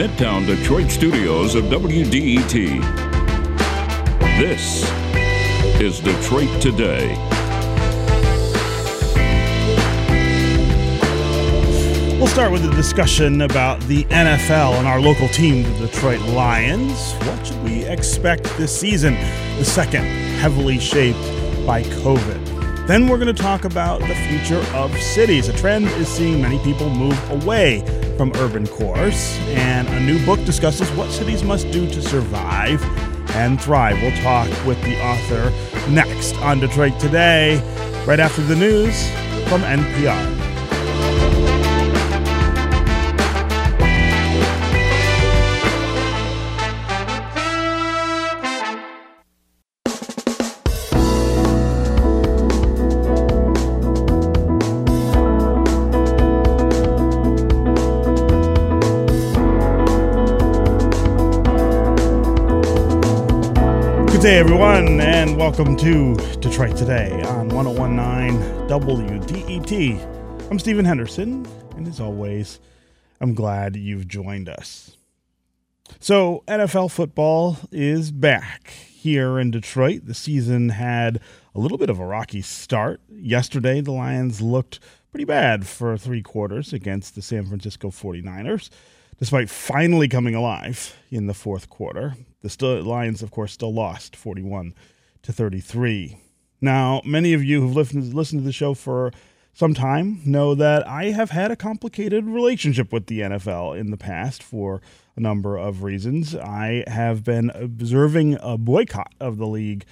Midtown Detroit studios of WDET. This is Detroit Today. We'll start with a discussion about the NFL and our local team, the Detroit Lions. What should we expect this season? The second, heavily shaped by COVID. Then we're going to talk about the future of cities. A trend is seeing many people move away from urban cores, and a new book discusses what cities must do to survive and thrive. We'll talk with the author next on Detroit Today, right after the news from NPR. Day, everyone, and welcome to Detroit Today on 1019 WDET. I'm Stephen Henderson, and as always, I'm glad you've joined us. So, NFL football is back here in Detroit. The season had a little bit of a rocky start. Yesterday, the Lions looked pretty bad for three quarters against the San Francisco 49ers despite finally coming alive in the fourth quarter. The Lions, of course, still lost 41 to 33. Now, many of you who've listened, listened to the show for some time know that I have had a complicated relationship with the NFL in the past for a number of reasons. I have been observing a boycott of the league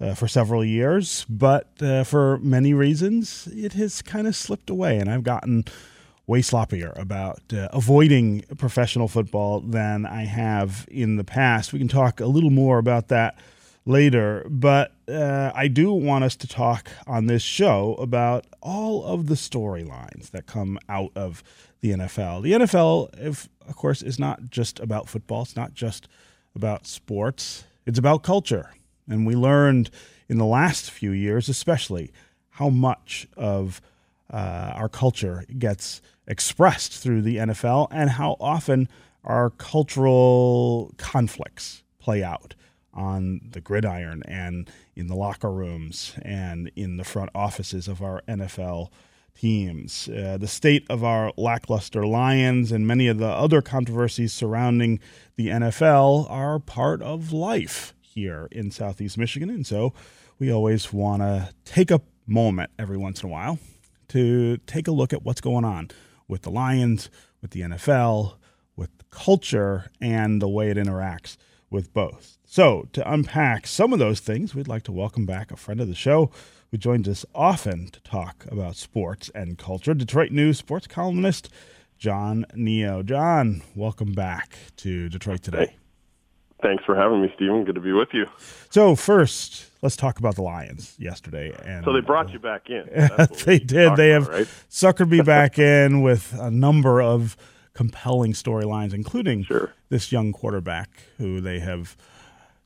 uh, for several years, but uh, for many reasons, it has kind of slipped away, and I've gotten way sloppier about uh, avoiding professional football than I have in the past. We can talk a little more about that later, but uh, I do want us to talk on this show about all of the storylines that come out of the NFL. The NFL, if, of course, is not just about football, it's not just about sports, it's about culture. And we learned in the last few years, especially, how much of uh, our culture gets expressed through the NFL and how often our cultural conflicts play out on the gridiron and in the locker rooms and in the front offices of our NFL teams. Uh, the state of our lackluster Lions and many of the other controversies surrounding the NFL are part of life here in Southeast Michigan. And so we always want to take a moment every once in a while to take a look at what's going on with the Lions, with the NFL, with culture, and the way it interacts with both. So, to unpack some of those things, we'd like to welcome back a friend of the show who joins us often to talk about sports and culture, Detroit News sports columnist John Niyo. John, welcome back to Detroit Today. Thanks for having me, Stephen. Good to be with you. So, first, let's talk about the Lions yesterday. And so they brought you back in. they did. They have right? suckered me back in with a number of compelling storylines, including sure. this young quarterback who they have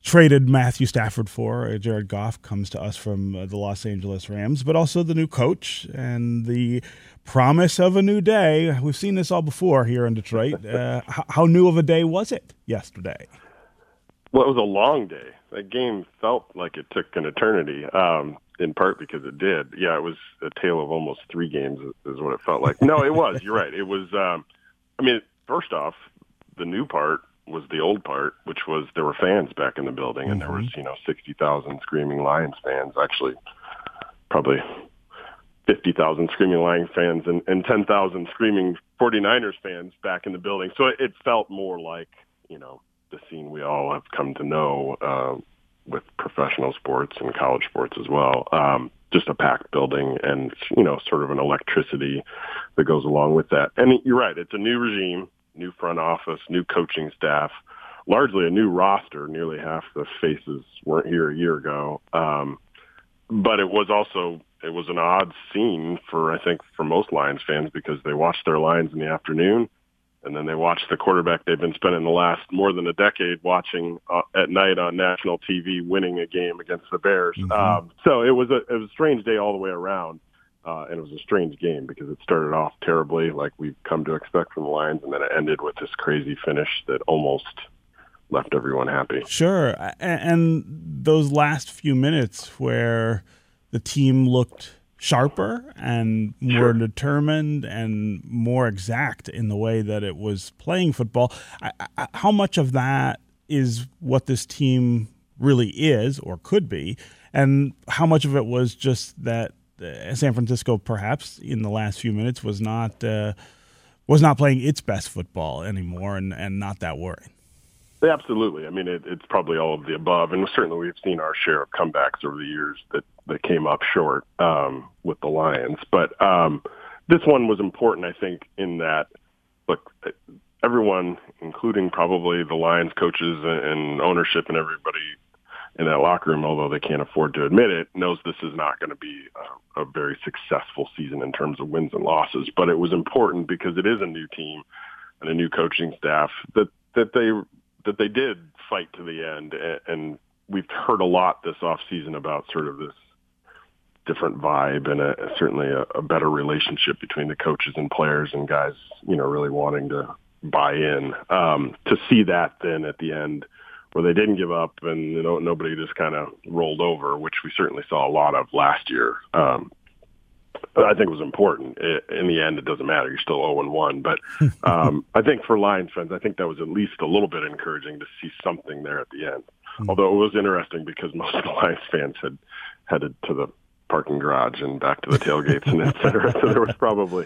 traded Matthew Stafford for. Uh, Jared Goff comes to us from uh, the Los Angeles Rams, but also the new coach and the promise of a new day. We've seen this all before here in Detroit. Uh, how new of a day was it yesterday? Well, it was a long day. That game felt like it took an eternity, um, in part because it did. Yeah, it was a tale of almost three games, is what it felt like. No, it was. You're right. It was. Um, I mean, first off, the new part was the old part, which was there were fans back in the building, and mm-hmm. there was you know sixty thousand screaming Lions fans. Actually, probably fifty thousand screaming Lions fans and, and ten thousand screaming 49ers fans back in the building. So it, it felt more like you know the scene we all have come to know uh, with professional sports and college sports as well. Um, just a packed building and you know sort of an electricity that goes along with that. And you're right, it's a new regime, new front office, new coaching staff, largely a new roster. Nearly half the faces weren't here a year ago. Um, but it was also it was an odd scene for I think for most Lions fans because they watched their Lions in the afternoon and then they watch the quarterback they've been spending the last more than a decade watching uh, at night on national TV winning a game against the Bears. Mm-hmm. Um, so it was a it was a strange day all the way around. Uh, and it was a strange game because it started off terribly, like we've come to expect from the Lions, and then it ended with this crazy finish that almost left everyone happy. Sure. And those last few minutes where the team looked sharper and more sure. determined and more exact in the way that it was playing football. I, I, how much of that is what this team really is or could be, and how much of it was just that uh, San Francisco, perhaps in the last few minutes, was not uh, was not playing its best football anymore, and, and not that worried. Absolutely. I mean, it, it's probably all of the above, and certainly we've seen our share of comebacks over the years that that came up short um, with the Lions. But um, this one was important, I think, in that look, everyone, including probably the Lions coaches and ownership and everybody in that locker room, although they can't afford to admit it, knows this is not going to be a, a very successful season in terms of wins and losses. But it was important because it is a new team and a new coaching staff that that they that they did fight to the end, and we've heard a lot this off season about sort of this different vibe and a, certainly a, a better relationship between the coaches and players and guys, you know, really wanting to buy in. Um, to see that then at the end where they didn't give up and you know nobody just kind of rolled over, which we certainly saw a lot of last year. Um, I think it was important. In the end, it doesn't matter. You're still 0 and 1. But um, I think for Lions fans, I think that was at least a little bit encouraging to see something there at the end. Mm-hmm. Although it was interesting because most of the Lions fans had headed to the parking garage and back to the tailgates and et cetera. So there was probably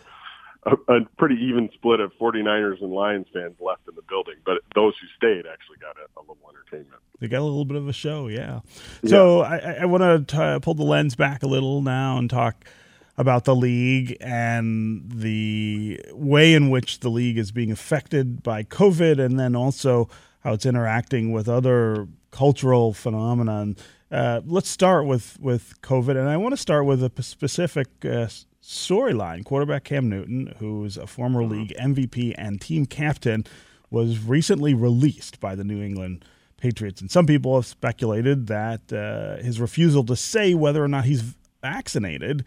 a, a pretty even split of 49ers and Lions fans left in the building. But those who stayed actually got a, a little entertainment. They got a little bit of a show, yeah. So yeah. I, I want to pull the lens back a little now and talk – about the league and the way in which the league is being affected by COVID, and then also how it's interacting with other cultural phenomena. Uh, let's start with with COVID, and I want to start with a specific uh, storyline. Quarterback Cam Newton, who's a former mm-hmm. league MVP and team captain, was recently released by the New England. Patriots. And some people have speculated that uh, his refusal to say whether or not he's vaccinated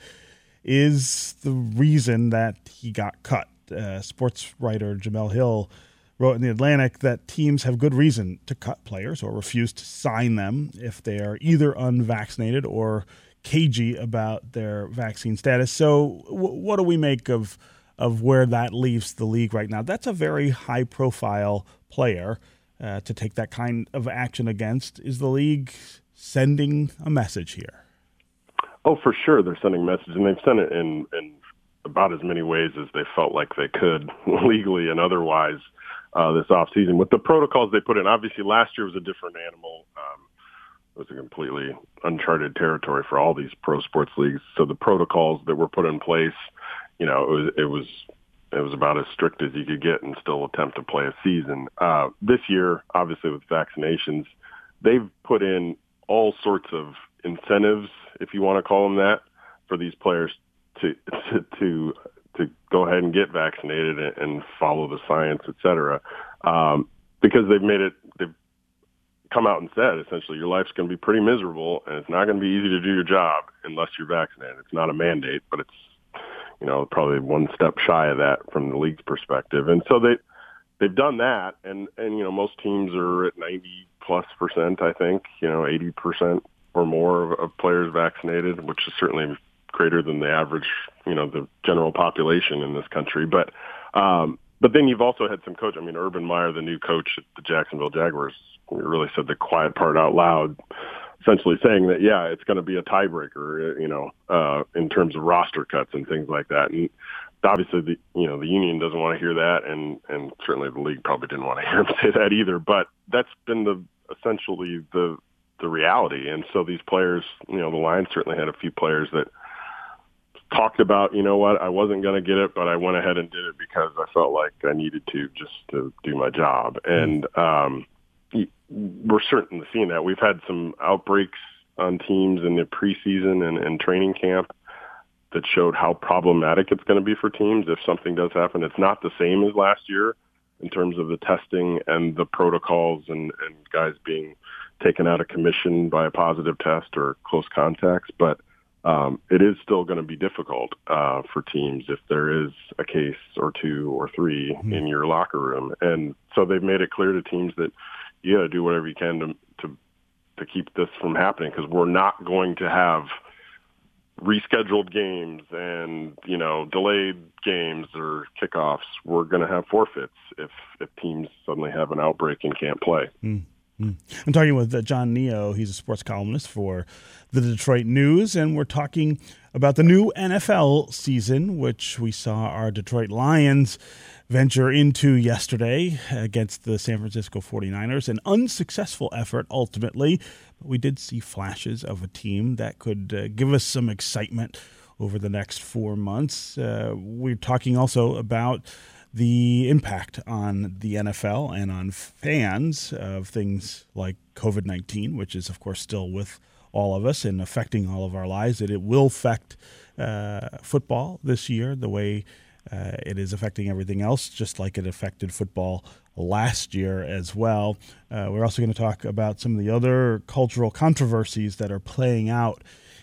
is the reason that he got cut. Uh, sports writer Jemele Hill wrote in The Atlantic that teams have good reason to cut players or refuse to sign them if they are either unvaccinated or cagey about their vaccine status. So, w- what do we make of of where that leaves the league right now? That's a very high profile player uh, to take that kind of action against. Is the league sending a message here? Oh, for sure, they're sending messages, and they've sent it in in about as many ways as they felt like they could, legally and otherwise, uh, this off season. With the protocols they put in, obviously last year was a different animal. Um, it was a completely uncharted territory for all these pro sports leagues. So the protocols that were put in place, you know, it was it was it was about as strict as you could get and still attempt to play a season. Uh, this year, obviously with vaccinations, they've put in all sorts of incentives if you want to call them that, for these players to to to, go ahead and get vaccinated and, and follow the science, et cetera, um, because they've made it. They've come out and said essentially your life's going to be pretty miserable and it's not going to be easy to do your job unless you're vaccinated. It's not a mandate, but it's you know probably one step shy of that from the league's perspective. And so they they've done that, and and you know most teams are at 90 plus percent, I think, you know 80 percent or more of, of players vaccinated, which is certainly greater than the average, you know, the general population in this country. But um, but then you've also had some coach. I mean, Urban Meyer, the new coach at the Jacksonville Jaguars, really said the quiet part out loud, essentially saying that yeah, it's going to be a tiebreaker, you know, uh, in terms of roster cuts and things like that. And obviously, the you know the union doesn't want to hear that, and and certainly the league probably didn't want to hear him say that either. But that's been the essentially the the reality. And so these players, you know, the Lions certainly had a few players that talked about, you know what, I wasn't going to get it, but I went ahead and did it because I felt like I needed to just to do my job. And um, we're certainly seeing that. We've had some outbreaks on teams in the preseason and, and training camp that showed how problematic it's going to be for teams if something does happen. It's not the same as last year in terms of the testing and the protocols and, and guys being taken out of commission by a positive test or close contacts. But um, it is still going to be difficult uh, for teams if there is a case or two or 3 mm-hmm. in your locker room. And so they've made it clear to teams that you got to do whatever you can to to to keep this from happening because we're not going to have rescheduled games and you know delayed games or kickoffs. We're going to have forfeits if if teams suddenly have an outbreak and can't play. Mm. I'm talking with uh, John Niyo. He's a sports columnist for the Detroit News, and we're talking about the new NFL season, which we saw our Detroit Lions venture into yesterday against the San Francisco 49ers. An unsuccessful effort ultimately, but we did see flashes of a team that could uh, give us some excitement over the next four months. Uh, we're talking also about the impact on the NFL and on fans of things like COVID 19, which is, of course, still with all of us and affecting all of our lives. That it will affect uh, football this year the way uh, it is affecting everything else, just like it affected football last year as well. Uh, we're also going to talk about some of the other cultural controversies that are playing out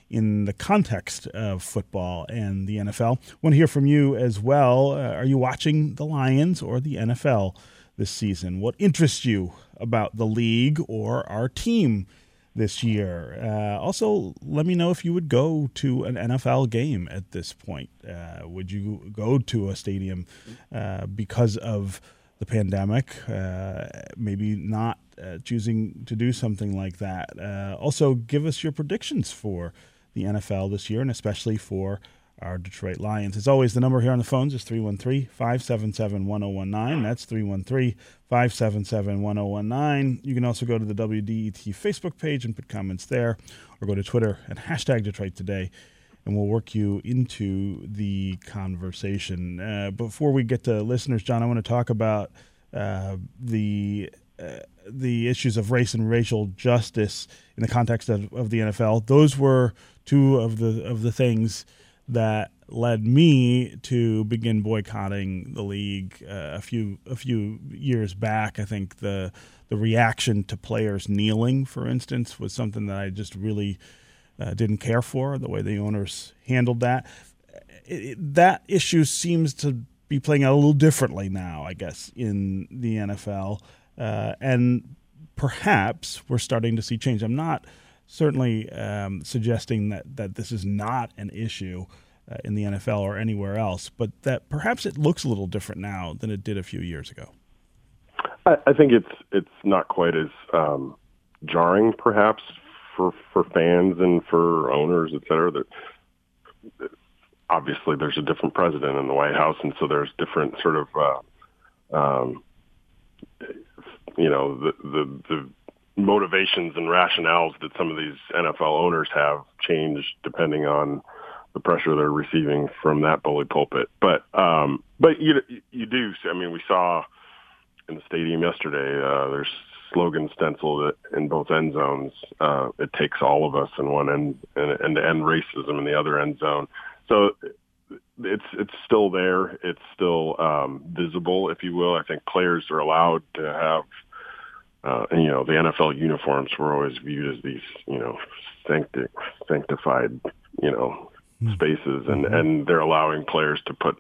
in the context of football and the NFL. Want to hear from you as well. Uh, are you watching the Lions or the NFL this season? What interests you about the league or our team this year? Uh, also, let me know if you would go to an NFL game at this point. Uh, would you go to a stadium uh, because of the pandemic? Uh, maybe not uh, choosing to do something like that. also, give us your predictions for the NFL this year, and especially for our Detroit Lions. As always, the number here on the phones is 313 577 1019. That's 313 577 1019. You can also go to the WDET Facebook page and put comments there, or go to Twitter and hashtag Detroit Today, and we'll work you into the conversation. Uh, before we get to listeners, John, I want to talk about uh, the. Uh, the issues of race and racial justice in the context of, of the NFL. Those were two of the of the things that led me to begin boycotting the league uh, a few a few years back. I think the the reaction to players kneeling, for instance, was something that I just really uh, didn't care for. The way the owners handled that, it, it, that issue seems to be playing out a little differently now. I guess in the NFL, uh, and perhaps we're starting to see change. I'm not certainly um, suggesting that, that this is not an issue uh, in the NFL or anywhere else, but that perhaps it looks a little different now than it did a few years ago. I, I think it's it's not quite as um, jarring, perhaps, for for fans and for owners, et cetera. That obviously there's a different president in the White House, and so there's different sort of uh, um, you know the the the motivations and rationales that some of these NFL owners have changed depending on the pressure they're receiving from that bully pulpit. But um, but you you do. I mean, we saw in the stadium yesterday. Uh, there's slogan stenciled in both end zones. Uh, it takes all of us in one end and, and end racism in the other end zone. So it's it's still there. It's still um, visible, if you will. I think players are allowed to have uh, and you know the NFL uniforms were always viewed as these you know sancti- sanctified you know hmm. spaces, and mm-hmm. and they're allowing players to put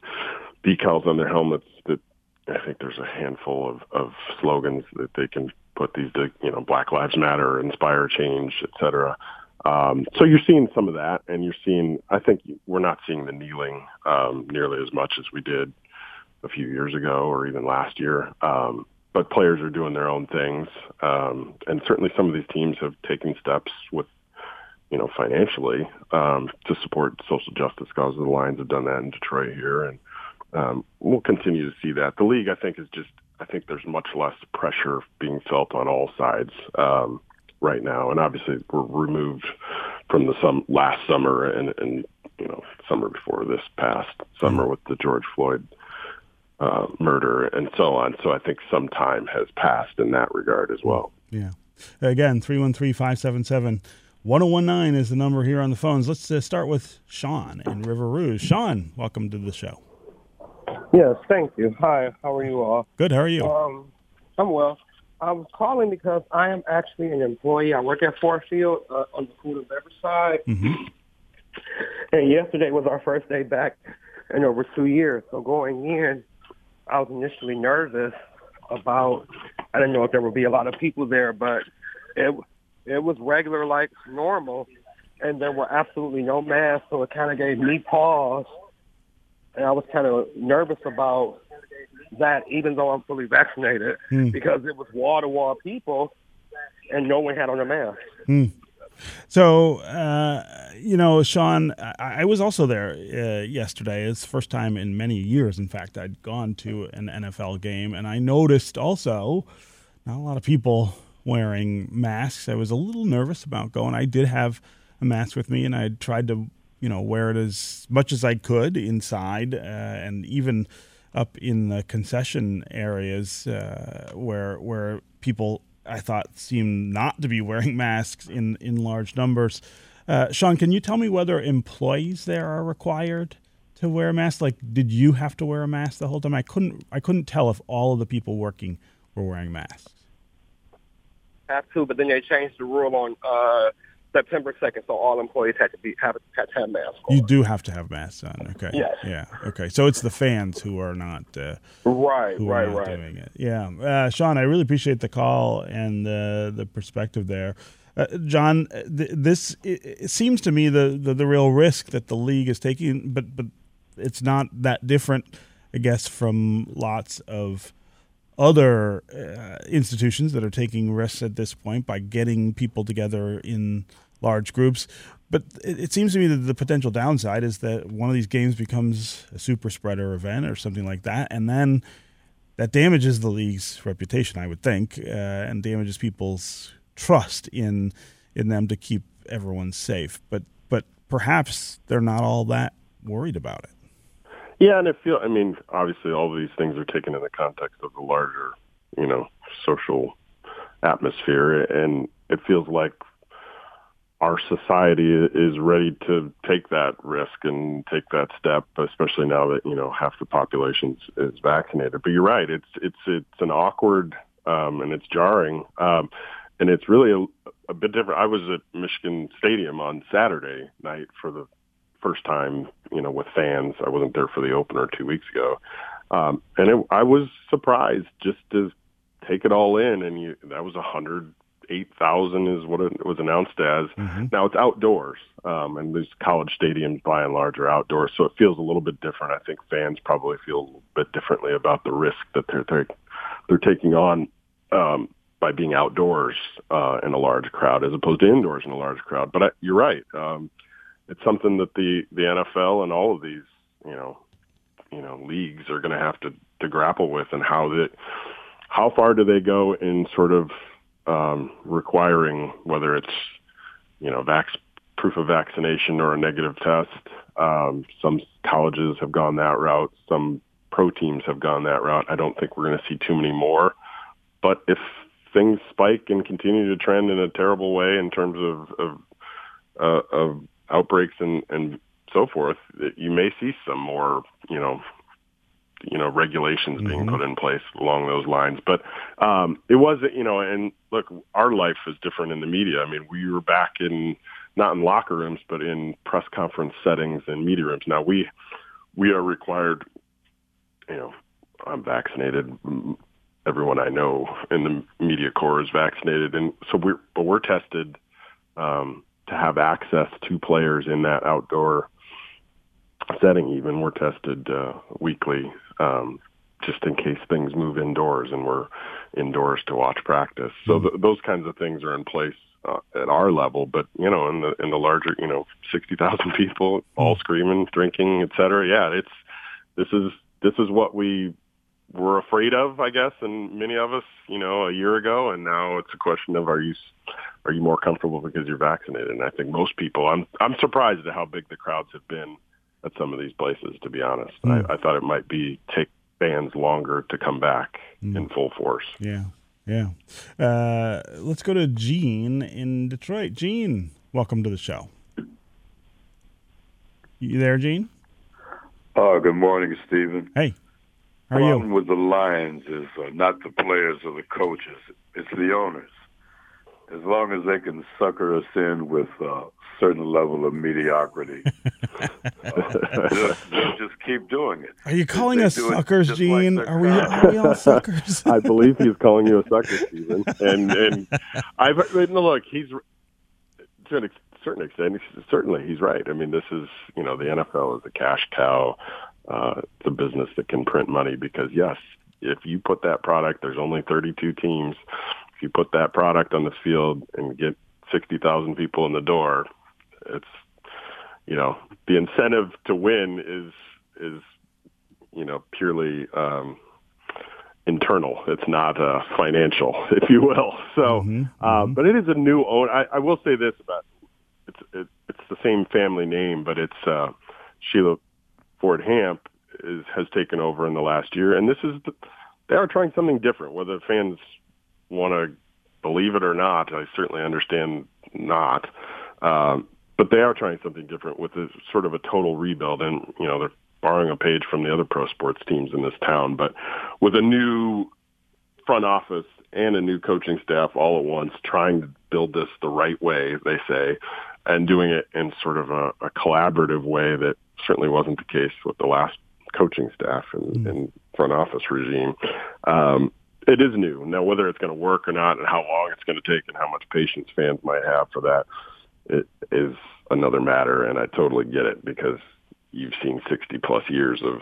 decals on their helmets that I think there's a handful of of slogans that they can put these you know Black Lives Matter, inspire change, et cetera. Um, so you're seeing some of that, and you're seeing. I think we're not seeing the kneeling um, nearly as much as we did a few years ago, or even last year. Um, but players are doing their own things, um, and certainly some of these teams have taken steps with, you know, financially um, to support social justice causes. The Lions have done that in Detroit here, and um, we'll continue to see that. The league, I think, is just. I think there's much less pressure being felt on all sides um, right now, and obviously we're removed from the some last summer and, and you know summer before this past summer with the George Floyd uh, murder and so on. So I think some time has passed in that regard as well. Yeah. Again, 313 577 1019 is the number here on the phones. Let's uh, start with Sean in River Rouge. Sean, welcome to the show. Yes, thank you. Hi, how are you all? Good, how are you? Um, I'm well. I'm calling because I am actually an employee. I work at Ford Field uh, on the food and beverage side. Mm-hmm. And yesterday was our first day back in over two years. So going in, I was initially nervous about. I didn't know if there would be a lot of people there, but it it was regular like normal, and there were absolutely no masks. So it kind of gave me pause, and I was kind of nervous about that, even though I'm fully vaccinated, Hmm. because it was wall to wall people, and no one had on a mask. So, uh, you know, Sean, I, I was also there uh, yesterday. It's the first time in many years, in fact, I'd gone to an NFL game, and I noticed also not a lot of people wearing masks. I was a little nervous about going. I did have a mask with me, and I tried to, you know, wear it as much as I could inside, uh, and even up in the concession areas uh, where where people I thought seemed not to be wearing masks in in large numbers. Uh, Sean, can you tell me whether employees there are required to wear a mask? Like, did you have to wear a mask the whole time? I couldn't I couldn't tell if all of the people working were wearing masks. Have to, but then they changed the rule on uh, September second, so all employees had to be have had to have masks. On. You do have to have masks on. Okay. Yes. Yeah. Okay. So it's the fans who are not. Uh, Right, who right, are not right. doing it. Yeah, uh, Sean, I really appreciate the call and uh, the perspective there. Uh, John, uh, th- this seems to me the, the the real risk that the league is taking, but but it's not that different, I guess, from lots of other uh, institutions that are taking risks at this point by getting people together in large groups. But it, it seems to me that the potential downside is that one of these games becomes a super spreader event or something like that, and then that damages the league's reputation, I would think, uh, and damages people's trust in in them to keep everyone safe. But but perhaps they're not all that worried about it. Yeah, and it feel. I mean, obviously, all of these things are taken in the context of the larger, you know, social atmosphere, and it feels like our society is ready to take that risk and take that step, especially now that you know half the population is vaccinated. But you're right; it's it's it's an awkward um, and it's jarring, um, and it's really a, a bit different. I was at Michigan Stadium on Saturday night for the first time, you know, with fans. I wasn't there for the opener two weeks ago, um, and it, I was surprised just to take it all in. And you, that was a hundred eight thousand is what it was announced as. Now it's outdoors, um, and these college stadiums by and large are outdoors, so it feels a little bit different. I think fans probably feel a little bit differently about the risk that they're they're, they're taking on. Um, by being outdoors uh, in a large crowd as opposed to indoors in a large crowd, but I, you're right. Um, it's something that the the NFL and all of these you know you know leagues are going to have to to grapple with and how that how far do they go in sort of um, requiring whether it's you know vax proof of vaccination or a negative test. Um, some colleges have gone that route. Some pro teams have gone that route. I don't think we're going to see too many more. But if things spike and continue to trend in a terrible way in terms of of, uh, of outbreaks and and so forth, you may see some more, you know, you know, regulations being put in place along those lines. But um, it was, you know, and look, our life is different in the media. I mean, we were back in not in locker rooms, but in press conference settings and media rooms. Now we we are required, you know, I'm vaccinated. Everyone I know in the media corps is vaccinated, and so we're but we're tested um, to have access to players in that outdoor setting. Even we're tested uh, weekly, um, just in case things move indoors, and we're indoors to watch practice. So th- those kinds of things are in place uh, at our level. But you know, in the in the larger, you know, sixty thousand people all screaming, drinking, et cetera. Yeah, it's this is this is what we were afraid of, I guess, and many of us, you know, a year ago, and now it's a question of are you are you more comfortable because you're vaccinated? And I think most people, I'm I'm surprised at how big the crowds have been at some of these places. To be honest, I, I thought it might be take fans longer to come back in full force. Yeah, yeah. Uh, let's go to Gene in Detroit. Gene, welcome to the show. You there, Gene? Oh, good morning, Stephen. Hey, how are you? The problem with the Lions is uh, not the players or the coaches; it's the owners. As long as they can sucker us in with a certain level of mediocrity, uh, just, just, keep doing it. Are you calling us suckers, Gene? Like are we are we all suckers? I believe he's calling you a sucker, Stephen. And and I've no, look, he's to a certain extent, certainly he's right. I mean, this is you know the NFL is a cash cow. Uh, it's a business that can print money because yes, if you put that product, there's only 32 teams you put that product on the field and get 60,000 people in the door, it's, you know, the incentive to win is, is, you know, purely, um, internal. It's not uh, financial, if you will. So, mm-hmm, uh, mm-hmm. but it is a new owner. I, I will say this about it's it, it's the same family name, but it's uh, Sheila Ford Hamp is has taken over in the last year, and this is the, they are trying something different. Whether fans want to believe it or not. I certainly understand not. Um, but they are trying something different with a sort of a total rebuild. And, you know, they're borrowing a page from the other pro sports teams in this town, but with a new front office and a new coaching staff all at once, trying to build this the right way, they say, and doing it in sort of a, a collaborative way that certainly wasn't the case with the last coaching staff and, mm. and front office regime. Um, it is new. Now, whether it's going to work or not, and how long it's going to take, and how much patience fans might have for that, it is another matter. And I totally get it because you've seen 60 plus years of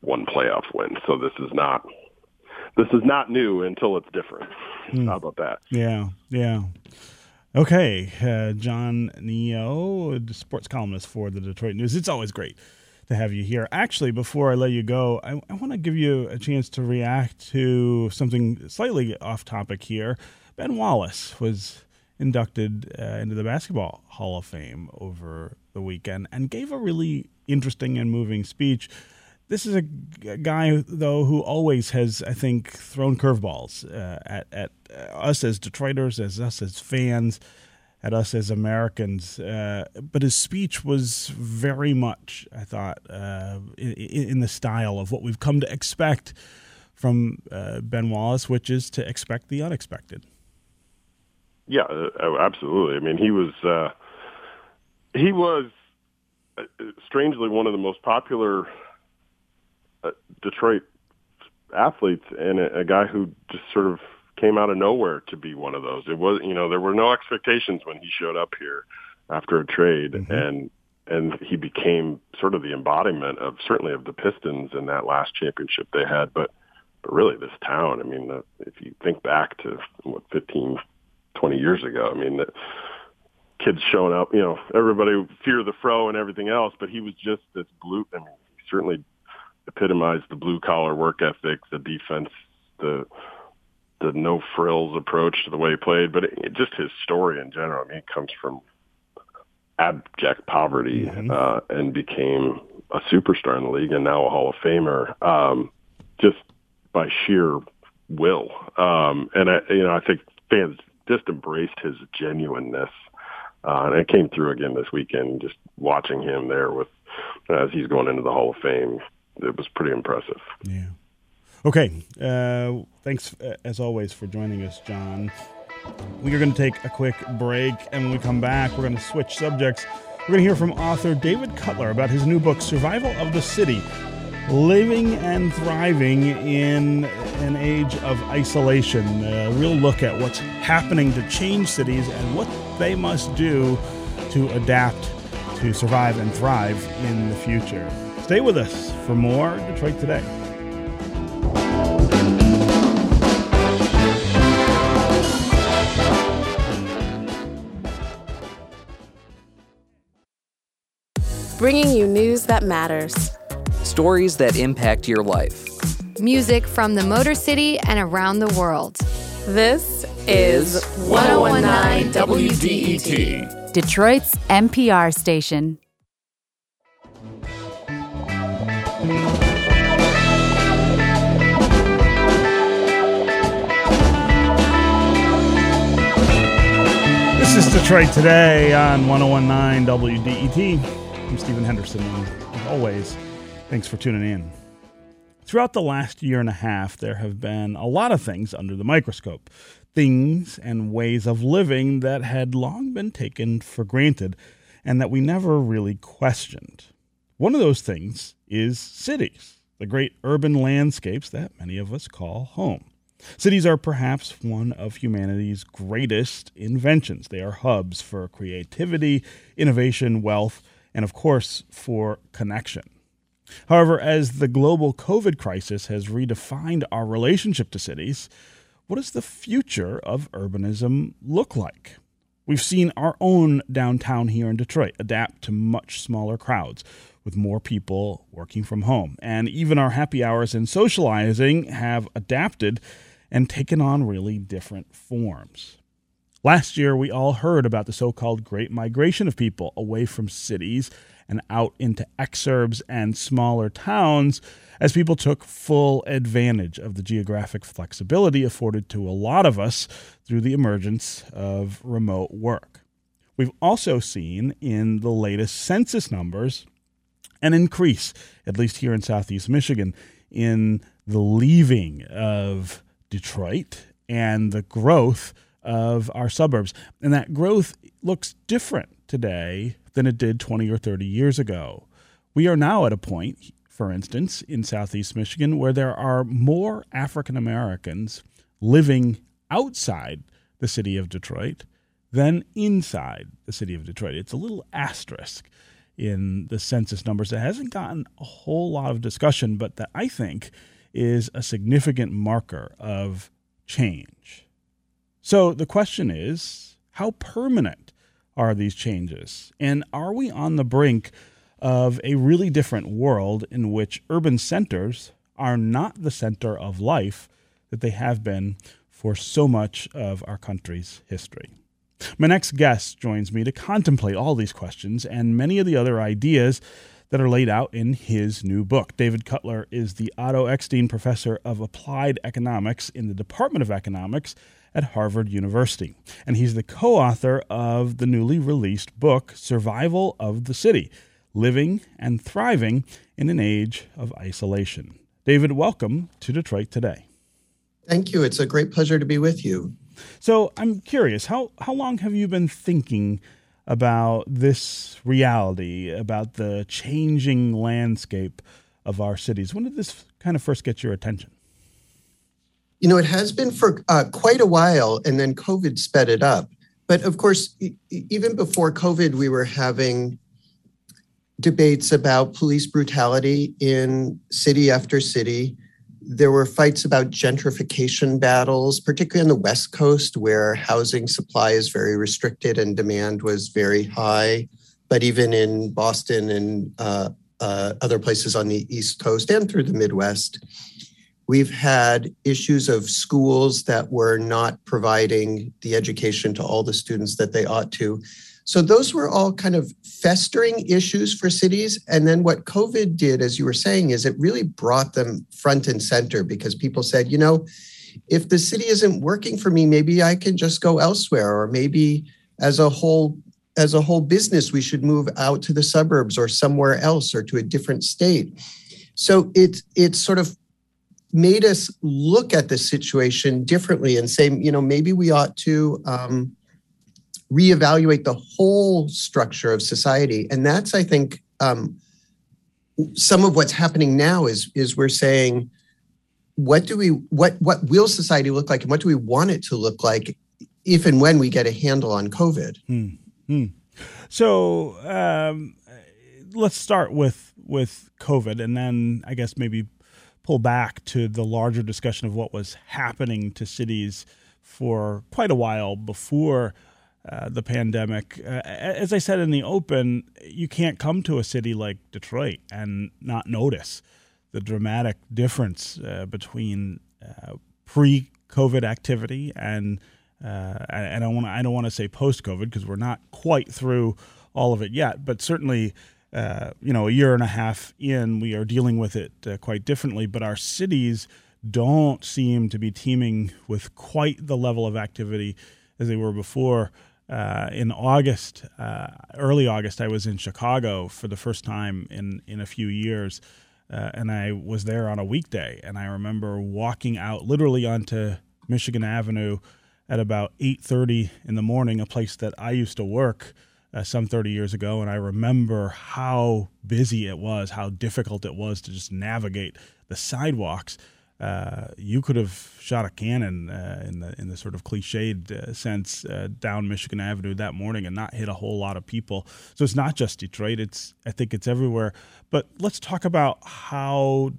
one playoff win. So this is not this is not new until it's different. Mm. How about that? Yeah, yeah. Okay, uh, Jon Niyo, sports columnist for the Detroit News. It's always great to have you here. Actually, before I let you go, I, I want to give you a chance to react to something slightly off topic here. Ben Wallace was inducted uh, into the Basketball Hall of Fame over the weekend and gave a really interesting and moving speech. This is a, a guy, though, who always has, I think, thrown curveballs uh, at, at us as Detroiters, as us as fans at us as Americans. Uh, but his speech was very much, I thought, uh, in, in, the style of what we've come to expect from uh, Ben Wallace, which is to expect the unexpected. Yeah, uh, oh, absolutely. I mean, he was uh, he was uh, strangely one of the most popular Detroit athletes, and a, a guy who just sort of came out of nowhere to be one of those. It was, you know, there were no expectations when he showed up here after a trade, mm-hmm. and and he became sort of the embodiment of certainly of the Pistons in that last championship they had, but but really this town. I mean, the, if you think back to what 15, 20 years ago, I mean, the kids showing up, you know, everybody fear the fro and everything else, but he was just this blue. I mean, he certainly epitomized the blue collar work ethic, the defense, the the no frills approach to the way he played, but it, just his story in general. I mean, he comes from abject poverty mm-hmm. uh, and became a superstar in the league and now a Hall of Famer um, just by sheer will. Um, and I, you know, I think fans just embraced his genuineness. Uh, and it came through again this weekend, just watching him there with, as he's going into the Hall of Fame. It was pretty impressive. Yeah. Okay. Uh, thanks, uh, as always, for joining us, John. We are going to take a quick break, and when we come back, we're going to switch subjects. We're going to hear from author David Cutler about his new book, Survival of the City Living and Thriving in an Age of Isolation. A real look at what's happening to change cities and what they must do to adapt to survive and thrive in the future. Stay with us for more Detroit Today. Bringing you news that matters, stories that impact your life, music from the Motor City and around the world. This is 1019 WDET, Detroit's NPR station. This is Detroit Today on 1019 WDET. I'm Stephen Henderson, and as always, thanks for tuning in. Throughout the last year and a half, there have been a lot of things under the microscope. things and ways of living that had long been taken for granted and that we never really questioned. One of those things is cities, the great urban landscapes that many of us call home. Cities are perhaps one of humanity's greatest inventions. They are hubs for creativity, innovation, wealth, and of course, for connection. However, as the global COVID crisis has redefined our relationship to cities, what does the future of urbanism look like? We've seen our own downtown here in Detroit adapt to much smaller crowds with more people working from home. And even our happy hours and socializing have adapted and taken on really different forms. Last year, we all heard about the so called Great Migration of people away from cities and out into exurbs and smaller towns as people took full advantage of the geographic flexibility afforded to a lot of us through the emergence of remote work. We've also seen in the latest census numbers an increase, at least here in southeast Michigan, in the leaving of Detroit and the growth of our suburbs. And that growth looks different today than it did 20 or 30 years ago. We are now at a point, for instance, in southeast Michigan, where there are more African Americans living outside the city of Detroit than inside the city of Detroit. It's a little asterisk in the census numbers that hasn't gotten a whole lot of discussion, but that I think is a significant marker of change. So the question is how permanent are these changes? And are we on the brink of a really different world in which urban centers are not the center of life that they have been for so much of our country's history? My next guest joins me to contemplate all these questions and many of the other ideas that are laid out in his new book. David Cutler is the Otto Eckstein Professor of Applied Economics in the Department of Economics at Harvard University. And he's the co author of the newly released book, Survival of the City Living and Thriving in an Age of Isolation. David, welcome to Detroit Today. Thank you. It's a great pleasure to be with you. So I'm curious, how, how long have you been thinking about this reality, about the changing landscape of our cities? When did this kind of first get your attention? You know, it has been for uh, quite a while, and then COVID sped it up. But of course, even before COVID, we were having debates about police brutality in city after city. There were fights about gentrification battles, particularly on the West Coast, where housing supply is very restricted and demand was very high. But even in Boston and uh, uh, other places on the East Coast and through the Midwest, We've had issues of schools that were not providing the education to all the students that they ought to. So those were all kind of festering issues for cities. And then what COVID did, as you were saying, is it really brought them front and center because people said, you know, if the city isn't working for me, maybe I can just go elsewhere, or maybe as a whole as a whole business, we should move out to the suburbs or somewhere else or to a different state. So it's it's sort of made us look at the situation differently and say, you know, maybe we ought to um, reevaluate the whole structure of society. And that's, I think, um, some of what's happening now is is we're saying, what do we what what will society look like, and what do we want it to look like, if and when we get a handle on COVID? Hmm. Hmm. So um, let's start with with COVID, and then I guess maybe pull back to the larger discussion of what was happening to cities for quite a while before uh, the pandemic. Uh, as I said in the open, you can't come to a city like Detroit and not notice the dramatic difference uh, between uh, pre-COVID activity and uh, and I want I don't want to say post-COVID because we're not quite through all of it yet, but certainly uh, you know, a year and a half in, we are dealing with it uh, quite differently. But our cities don't seem to be teeming with quite the level of activity as they were before. Uh, in August, uh, early August, I was in Chicago for the first time in in a few years, uh, and I was there on a weekday. And I remember walking out literally onto Michigan Avenue at about 8:30 in the morning, a place that I used to work uh, some 30 years ago, and I remember how busy it was, how difficult it was to just navigate the sidewalks. Uh, you could have shot a cannon uh, in the in the sort of cliched uh, sense uh, down Michigan Avenue that morning and not hit a whole lot of people. So it's not just Detroit; it's I think it's everywhere. But let's talk about how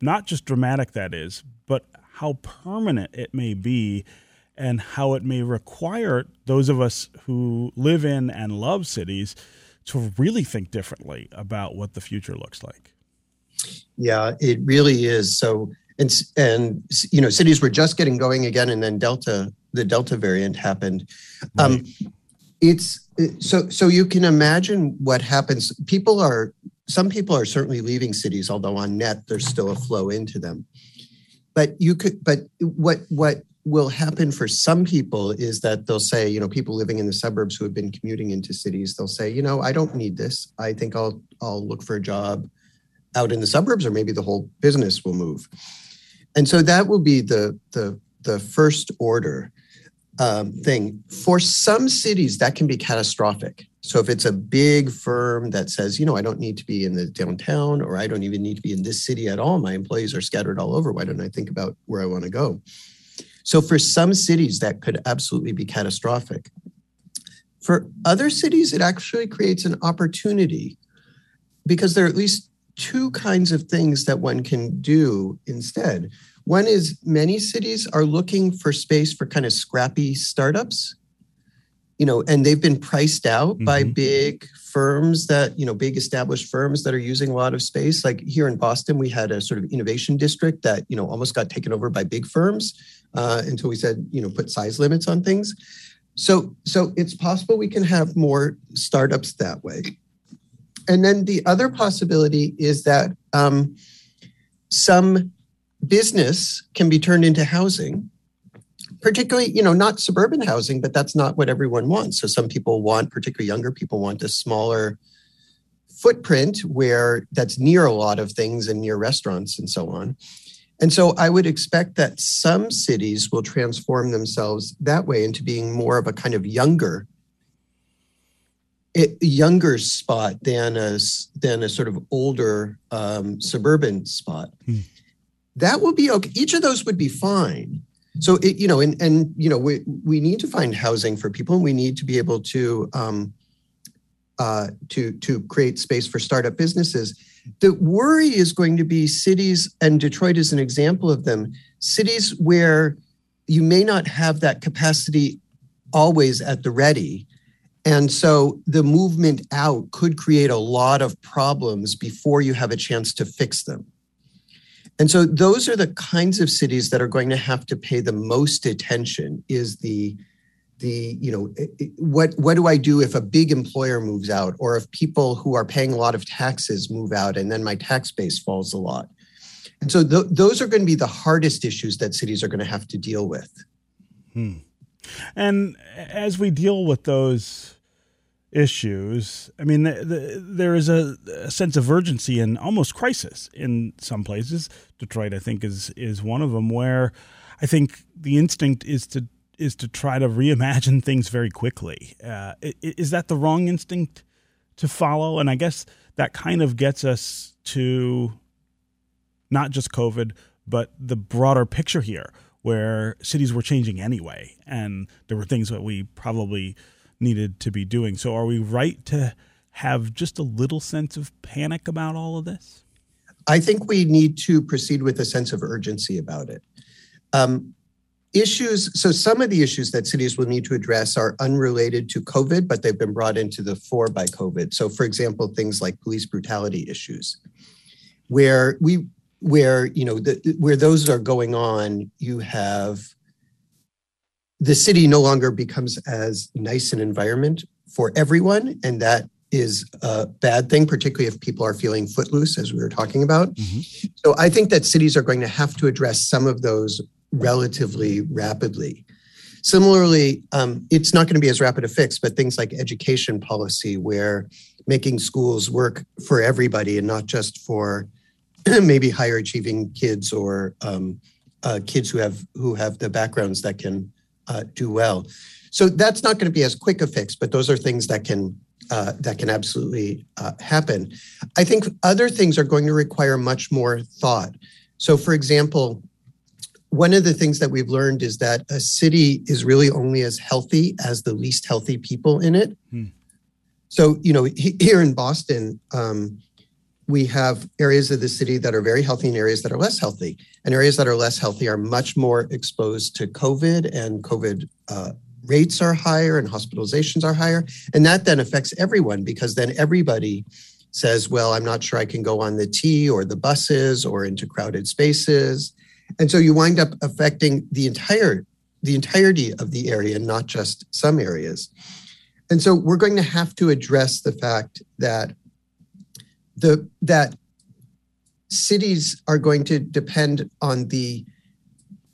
not just dramatic that is, but how permanent it may be, and how it may require those of us who live in and love cities to really think differently about what the future looks like. Yeah, it really is. So and and you know cities were just getting going again and then delta the delta variant happened um, right. um, it's so so you can imagine what happens people are some people are certainly leaving cities although on net there's still a flow into them but you could but what what will happen for some people is that they'll say you know people living in the suburbs who have been commuting into cities they'll say you know i don't need this. I think i'll i'll look for a job out in the suburbs or maybe the whole business will move. And so that will be the the the first order um, thing. For some cities that can be catastrophic. So if it's a big firm that says you know i don't need to be in the downtown or i don't even need to be in this city at all. My employees are scattered all over. Why don't i think about where i want to go so for some cities that could absolutely be catastrophic for other cities it actually creates an opportunity because there are at least two kinds of things that one can do instead. One is many cities are looking for space for kind of scrappy startups, you know, and they've been priced out mm-hmm. by big firms that, you know, big established firms that are using a lot of space. Like here in Boston, we had a sort of innovation district that, you know, almost got taken over by big firms uh, until we said, you know, put size limits on things. So, so it's possible we can have more startups that way. And then the other possibility is that um, some business can be turned into housing particularly you know not suburban housing but that's not what everyone wants so some people want particularly younger people want a smaller footprint where that's near a lot of things and near restaurants and so on and so i would expect that some cities will transform themselves that way into being more of a kind of younger a younger spot than a than a sort of older um, suburban spot. Hmm. That will be okay. Each of those would be fine. So it, you know, and and you know, we we need to find housing for people, and we need to be able to um, uh, to to create space for startup businesses. The worry is going to be cities, and Detroit is an example of them. Cities where you may not have that capacity always at the ready and so the movement out could create a lot of problems before you have a chance to fix them. And so those are the kinds of cities that are going to have to pay the most attention is the the you know what what do I do if a big employer moves out or if people who are paying a lot of taxes move out and then my tax base falls a lot. And so th- those are going to be the hardest issues that cities are going to have to deal with. Hmm. And as we deal with those issues, I mean, the, the, there is a, a, sense of urgency and almost crisis in some places. Detroit, I think, is is one of them where I think the instinct is to is to try to reimagine things very quickly. Uh, is that the wrong instinct to follow? And I guess that kind of gets us to not just COVID, but the broader picture here, where cities were changing anyway, and there were things that we probably needed to be doing. So, are we right to have just a little sense of panic about all of this? I think we need to proceed with a sense of urgency about it. Um, issues, so some of the issues that cities will need to address are unrelated to COVID, but they've been brought into the fore by COVID. So, for example, things like police brutality issues, where we where you know the, where those are going on you have the city no longer becomes as nice an environment for everyone and that is a bad thing particularly if people are feeling footloose as we were talking about mm-hmm. so i think that cities are going to have to address some of those relatively rapidly similarly um, it's not going to be as rapid a fix but things like education policy where making schools work for everybody and not just for maybe higher achieving kids or um, uh, kids who have who have the backgrounds that can uh, do well. So that's not going to be as quick a fix, but those are things that can uh, that can absolutely uh, happen. I think other things are going to require much more thought. So, for example, one of the things that we've learned is that a city is really only as healthy as the least healthy people in it. Hmm. So, you know, here in Boston, um, we have areas of the city that are very healthy and areas that are less healthy. And areas that are less healthy are much more exposed to COVID, and COVID uh, rates are higher and hospitalizations are higher. And that then affects everyone because then everybody says, well, I'm not sure I can go on the T or the buses or into crowded spaces. And so you wind up affecting the entire the entirety of the area, not just some areas. And so we're going to have to address the fact that the that cities are going to depend on the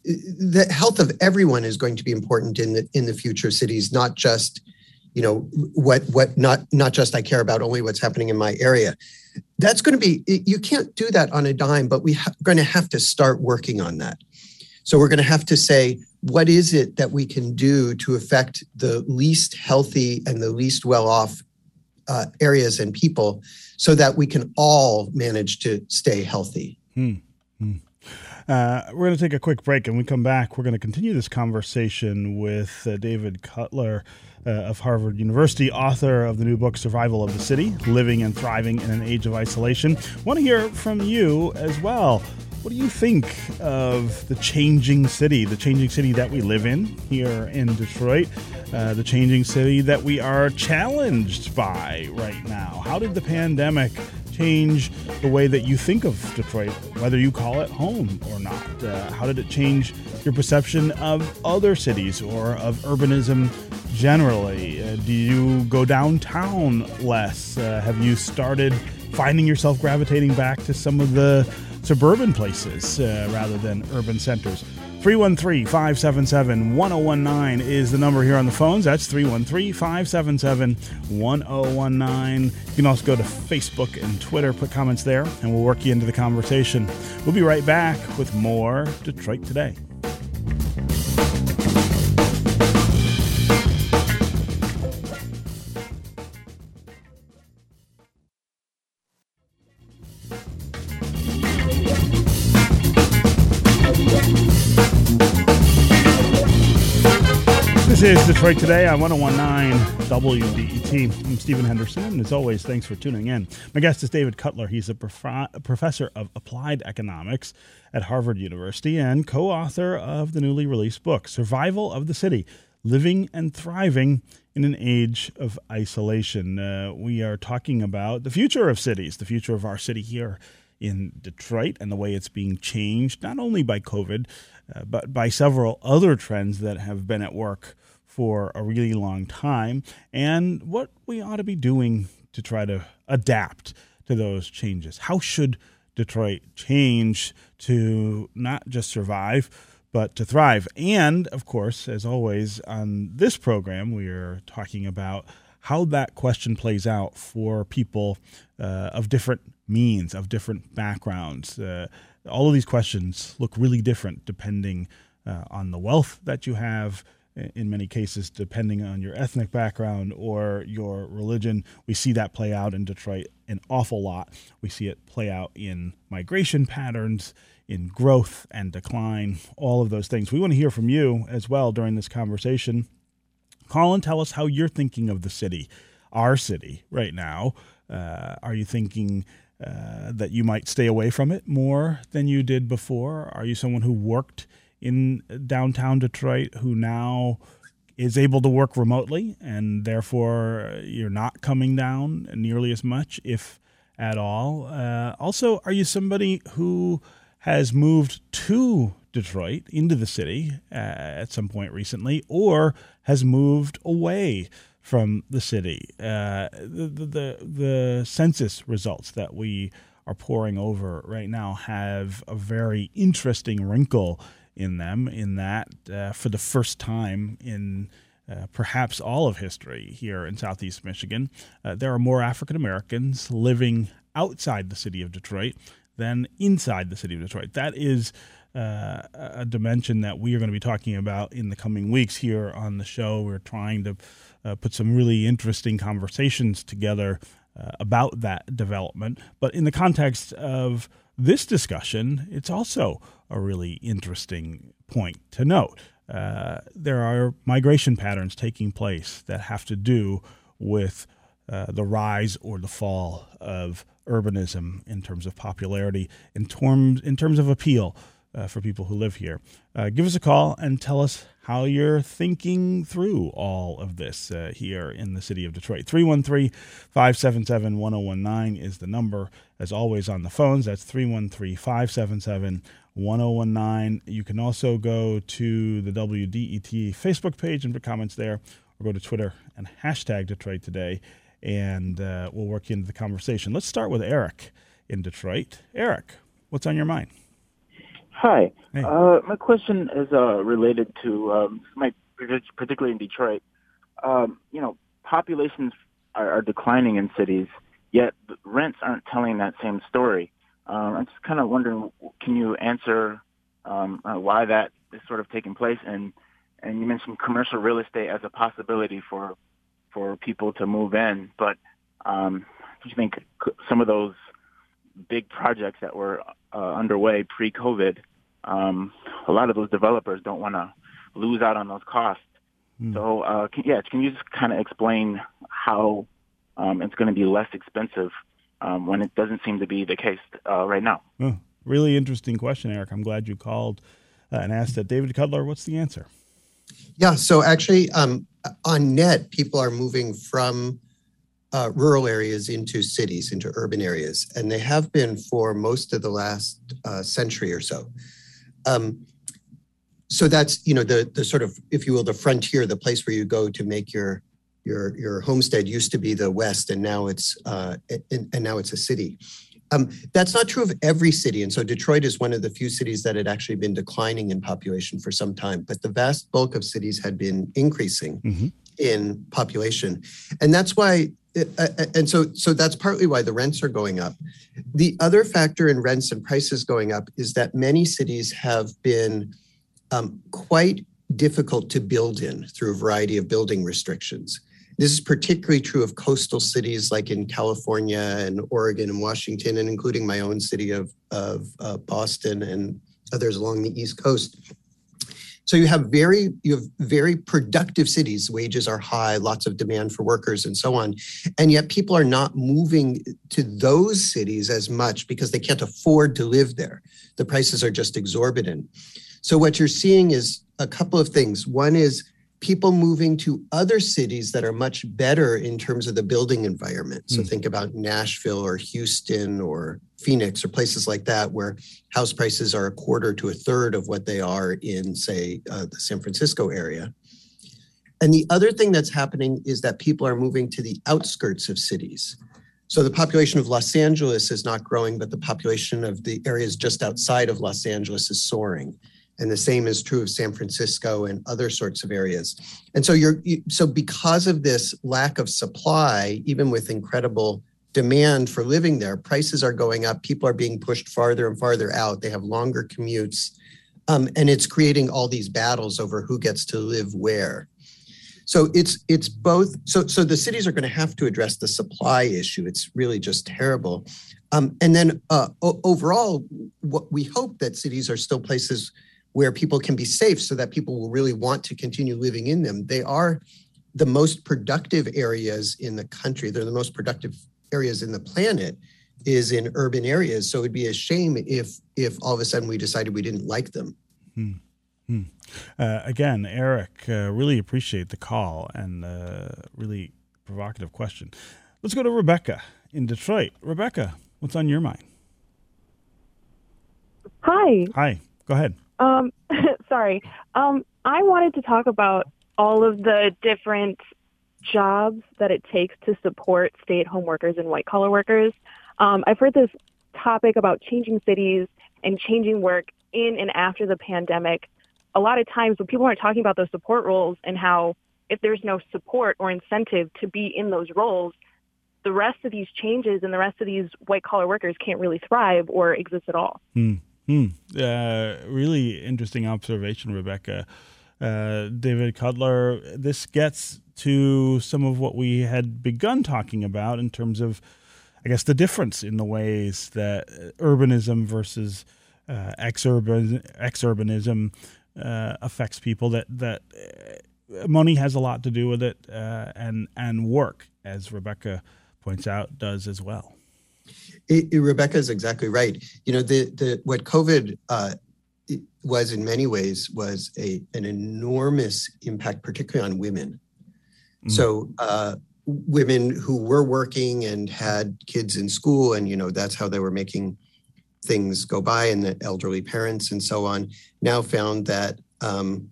the health of everyone is going to be important in the in the future cities not just you know what what not not just i care about only what's happening in my area that's going to be you can't do that on a dime but we're ha- going to have to start working on that so we're going to have to say what is it that we can do to affect the least healthy and the least well off uh, areas and people so that we can all manage to stay healthy. Hmm. Hmm. Uh, we're going to take a quick break and we come back. We're going to continue this conversation with uh, David Cutler uh, of Harvard University, author of the new book Survival of the City Living and Thriving in an Age of Isolation. Want to hear from you as well. What do you think of the changing city, the changing city that we live in here in Detroit, uh, the changing city that we are challenged by right now? How did the pandemic change the way that you think of Detroit, whether you call it home or not? Uh, how did it change your perception of other cities or of urbanism generally? Uh, do you go downtown less? Uh, have you started finding yourself gravitating back to some of the suburban places uh, rather than urban centers. 313 577 1019 is the number here on the phones. That's 313 577 1019. You can also go to Facebook and Twitter, put comments there, and we'll work you into the conversation. We'll be right back with more Detroit Today. Is Detroit Today on 1019 WDET. I'm Stephen Henderson, and as always, thanks for tuning in. My guest is David Cutler. He's a, prof- professor of applied economics at Harvard University and co author of the newly released book, Survival of the City Living and Thriving in an Age of Isolation. Uh, we are talking about the future of cities, the future of our city here in Detroit, and the way it's being changed, not only by COVID, uh, but by several other trends that have been at work for a really long time and what we ought to be doing to try to adapt to those changes. How should Detroit change to not just survive, but to thrive? And of course, as always, on this program, we are talking about how that question plays out for people uh, of different means, of different backgrounds. Uh, all of these questions look really different depending uh, on the wealth that you have, in many cases, depending on your ethnic background or your religion. We see that play out in Detroit an awful lot. We see it play out in migration patterns, in growth and decline, all of those things. We want to hear from you as well during this conversation. Call and tell us how you're thinking of the city, our city, right now. Uh, are you thinking uh, that you might stay away from it more than you did before? Are you someone who worked? In downtown Detroit who now is able to work remotely, and therefore you're not coming down nearly as much, if at all. Uh, also, are you somebody who has moved to Detroit into the city uh, at some point recently, or has moved away from the city? Uh, the, the the census results that we are pouring over right now have a very interesting wrinkle in them, in that uh, for the first time in uh, perhaps all of history here in Southeast Michigan, uh, there are more African Americans living outside the city of Detroit than inside the city of Detroit. That is uh, a dimension that we are going to be talking about in the coming weeks here on the show. We're trying to uh, put some really interesting conversations together uh, about that development. But in the context of this discussion, it's also a really interesting point to note. Uh, there are migration patterns taking place that have to do with uh, the rise or the fall of urbanism in terms of popularity, in terms in terms of appeal uh, for people who live here. Uh, give us a call and tell us how you're thinking through all of this uh, here in the city of Detroit. 313 577 1019 is the number, as always, on the phones. That's 313 577 1019. You can also go to the WDET Facebook page and put comments there, or go to Twitter and hashtag Detroit Today and uh, we'll work into the conversation. Let's start with Eric in Detroit. Eric, what's on your mind? Hi. Hey. Uh, my question is uh, related to um, my particularly in Detroit. Um, you know, populations are, are, declining in cities, yet rents aren't telling that same story. Um, I'm just kind of wondering, can you answer um, uh, why that is sort of taking place? And and you mentioned commercial real estate as a possibility for for people to move in. But um, do you think some of those big projects that were uh, underway pre-COVID, um, a lot of those developers don't want to lose out on those costs. Mm. So, uh, can, yeah, can you just kind of explain how um, it's going to be less expensive um, when it doesn't seem to be the case uh, right now? Oh, really interesting question, Eric. I'm glad you called uh, and asked that. David Cutler, what's the answer? Yeah, so actually, um, on net, people are moving from uh, rural areas into cities, into urban areas, and they have been for most of the last uh, century or so. Um, so that's you know the the sort of if you will the frontier, the place where you go to make your your your homestead used to be the west, and now it's uh, and, and now it's a city. Um, that's not true of every city. And so Detroit is one of the few cities that had actually been declining in population for some time, but the vast bulk of cities had been increasing mm-hmm. in population. And that's why and so so that's partly why the rents are going up. The other factor in rents and prices going up is that many cities have been um, quite difficult to build in through a variety of building restrictions. This is particularly true of coastal cities like in California and Oregon and Washington, and including my own city of, of uh, Boston and others along the East Coast. So you have very you have very productive cities. Wages are high, lots of demand for workers, and so on. And yet people are not moving to those cities as much because they can't afford to live there. The prices are just exorbitant. So what you're seeing is a couple of things. One is people moving to other cities that are much better in terms of the building environment. So mm. think about Nashville or Houston or Phoenix or places like that, where house prices are a quarter to a third of what they are in, say, uh, the San Francisco area. And the other thing that's happening is that people are moving to the outskirts of cities. So the population of Los Angeles is not growing, but the population of the areas just outside of Los Angeles is soaring and the same is true of San Francisco and other sorts of areas. And so you're you, so because of this lack of supply, even with incredible demand for living there, prices are going up. People are being pushed farther and farther out. They have longer commutes, um, and it's creating all these battles over who gets to live where. So it's it's both. So so the cities are going to have to address the supply issue. It's really just terrible. Um, and then uh, o- overall, what we hope that cities are still places where people can be safe so that people will really want to continue living in them. They are the most productive areas in the country. They're the most productive areas in the planet is in urban areas. So it'd be a shame if if all of a sudden we decided we didn't like them. Hmm. Hmm. Uh, again, Eric, uh, really appreciate the call and uh, really provocative question. Let's go to Rebecca in Detroit. Rebecca, what's on your mind? Hi. Hi. Go ahead. Um, sorry. Um, I wanted to talk about all of the different jobs that it takes to support stay-at-home workers and white-collar workers. Um, I've heard this topic about changing cities and changing work in and after the pandemic. A lot of times when people aren't talking about those support roles and how if there's no support or incentive to be in those roles, the rest of these changes and the rest of these white collar workers can't really thrive or exist at all. Mm. Hmm. Uh, really interesting observation, Rebecca. Uh, David Cutler, this gets to some of what we had begun talking about in terms of, I guess, the difference in the ways that urbanism versus uh, exurban, exurbanism uh, affects people. That that uh, money has a lot to do with it, uh, and and work, as Rebecca points out, does as well. It, it, Rebecca is exactly right. You know, the the what COVID uh, was in many ways was a an enormous impact, particularly on women. Mm. So uh, women who were working and had kids in school, and you know that's how they were making things go by, and the elderly parents and so on now found that. Um,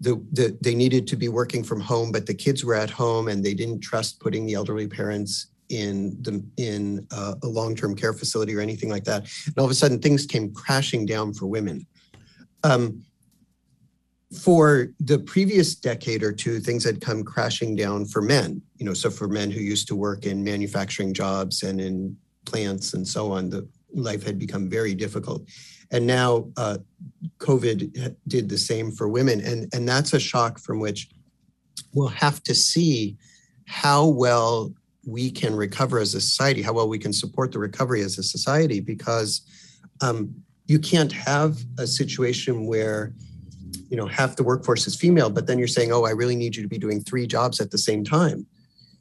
the, the, they needed to be working from home, but the kids were at home and they didn't trust putting the elderly parents in the in uh, a long-term care facility or anything like that. And all of a sudden, things came crashing down for women. Um, for the previous decade or two, things had come crashing down for men. You know, so for men who used to work in manufacturing jobs and in plants and so on, the life had become very difficult. And now uh, COVID did the same for women, and and that's a shock from which we'll have to see how well we can recover as a society, how well we can support the recovery as a society, because um, you can't have a situation where you know half the workforce is female, but then you're saying, oh, I really need you to be doing three jobs at the same time,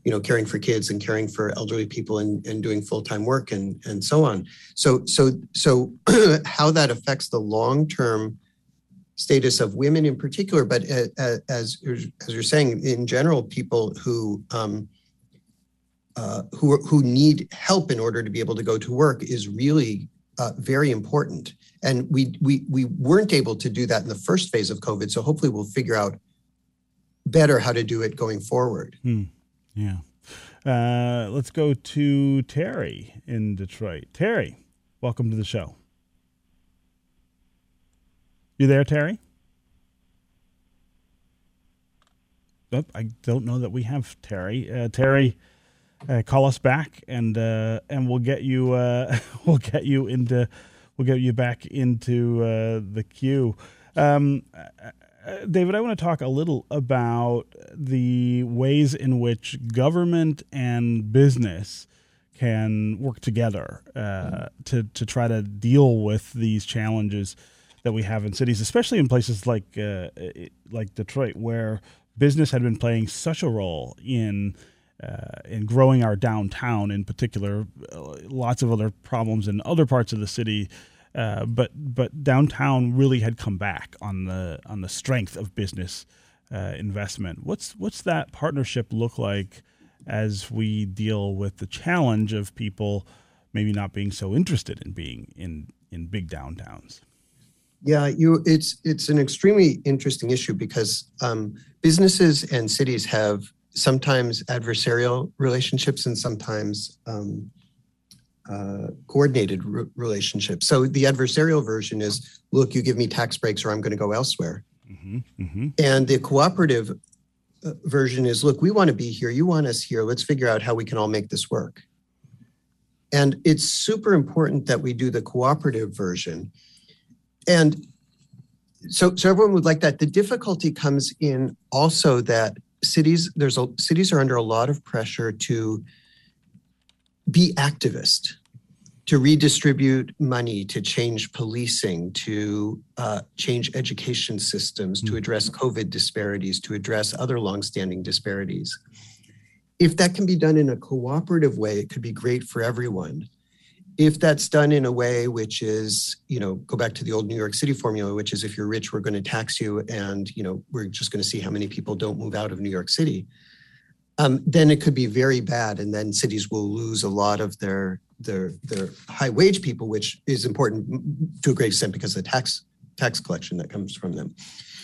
you know, caring for kids and caring for elderly people and, and doing full-time work and and so on. So so so how that affects the long-term status of women in particular, but as as, you're saying, in general, people who um, uh, who, who need help in order to be able to go to work is really uh, very important. And we, we, we weren't able to do that in the first phase of COVID. So hopefully we'll figure out better how to do it going forward. Hmm. Yeah. Uh, let's go to Terry in Detroit. Terry, welcome to the show. You there, Terry? Oh, I don't know that we have Terry. Uh, Terry uh, call us back and uh, and we'll get you uh, we'll get you into we'll get you back into uh, the queue. Um, uh, David, I want to talk a little about the ways in which government and business can work together uh, to to try to deal with these challenges that we have in cities, especially in places like like Detroit, where business had been playing such a role in uh, in growing our downtown in particular. Uh, lots of other problems in other parts of the city. Uh, but but downtown really had come back on the on the strength of business uh, investment. What's what's that partnership look like as we deal with the challenge of people maybe not being so interested in being in in big downtowns? Yeah, you it's it's an extremely interesting issue because um, businesses and cities have sometimes adversarial relationships and sometimes um, uh, coordinated re- relationships. So the adversarial version is, look, you give me tax breaks or I'm going to go elsewhere. Mm-hmm, mm-hmm. And the cooperative uh, version is, look, we want to be here. You want us here. Let's figure out how we can all make this work. And it's super important that we do the cooperative version. And so, so everyone would like that. The difficulty comes in also that cities there's a cities are under a lot of pressure to be activist to redistribute money to change policing to uh, change education systems to mm. address covid disparities to address other longstanding disparities if that can be done in a cooperative way it could be great for everyone if that's done in a way which is you know go back to the old new york city formula which is if you're rich we're going to tax you and you know we're just going to see how many people don't move out of new york city um, then it could be very bad. And then cities will lose a lot of their their their high wage people which is important to a great extent because of the tax tax collection that comes from them.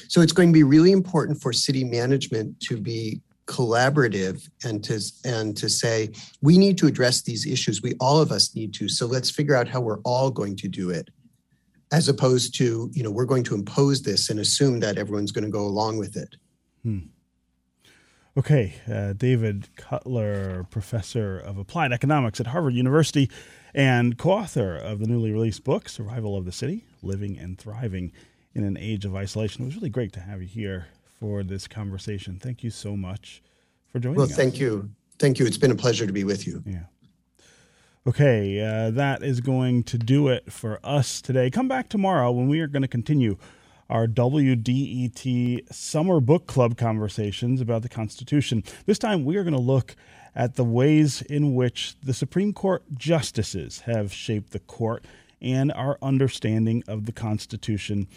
So it's going to be really important for city management to be collaborative and to and to say we need to address these issues. We all of us need to. So let's figure out how we're all going to do it. As opposed to you know we're going to impose this and assume that everyone's going to go along with it. Hmm. Okay, uh, David Cutler, professor of applied economics at Harvard University and co author of the newly released book, Survival of the City Living and Thriving in an Age of Isolation. It was really great to have you here for this conversation. Thank you so much for joining well, us. Well, thank you. Thank you. It's been a pleasure to be with you. Yeah. Okay, uh, that is going to do it for us today. Come back tomorrow when we are going to continue our WDET Summer Book Club conversations about the Constitution. This time we are going to look at the ways in which the Supreme Court justices have shaped the court and our understanding of the Constitution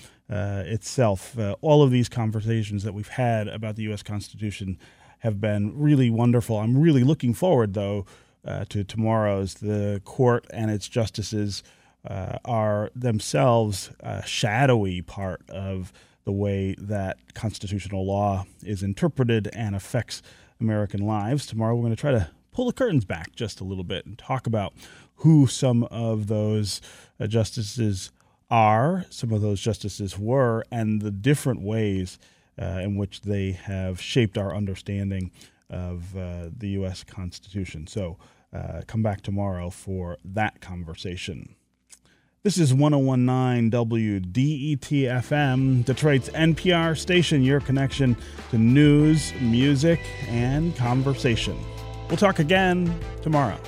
itself. Uh, all of these conversations that we've had about the U.S. Constitution have been really wonderful. I'm really looking forward, though, uh, to tomorrow's. The court and its justices uh, are themselves a shadowy part of the way that constitutional law is interpreted and affects American lives. Tomorrow, we're going to try to pull the curtains back just a little bit and talk about who some of those uh, justices are, some of those justices were, and the different ways uh, in which they have shaped our understanding of uh, the U.S. Constitution. So, uh, come back tomorrow for that conversation. This is 1019 WDET FM, Detroit's NPR station, your connection to news, music, and conversation. We'll talk again tomorrow.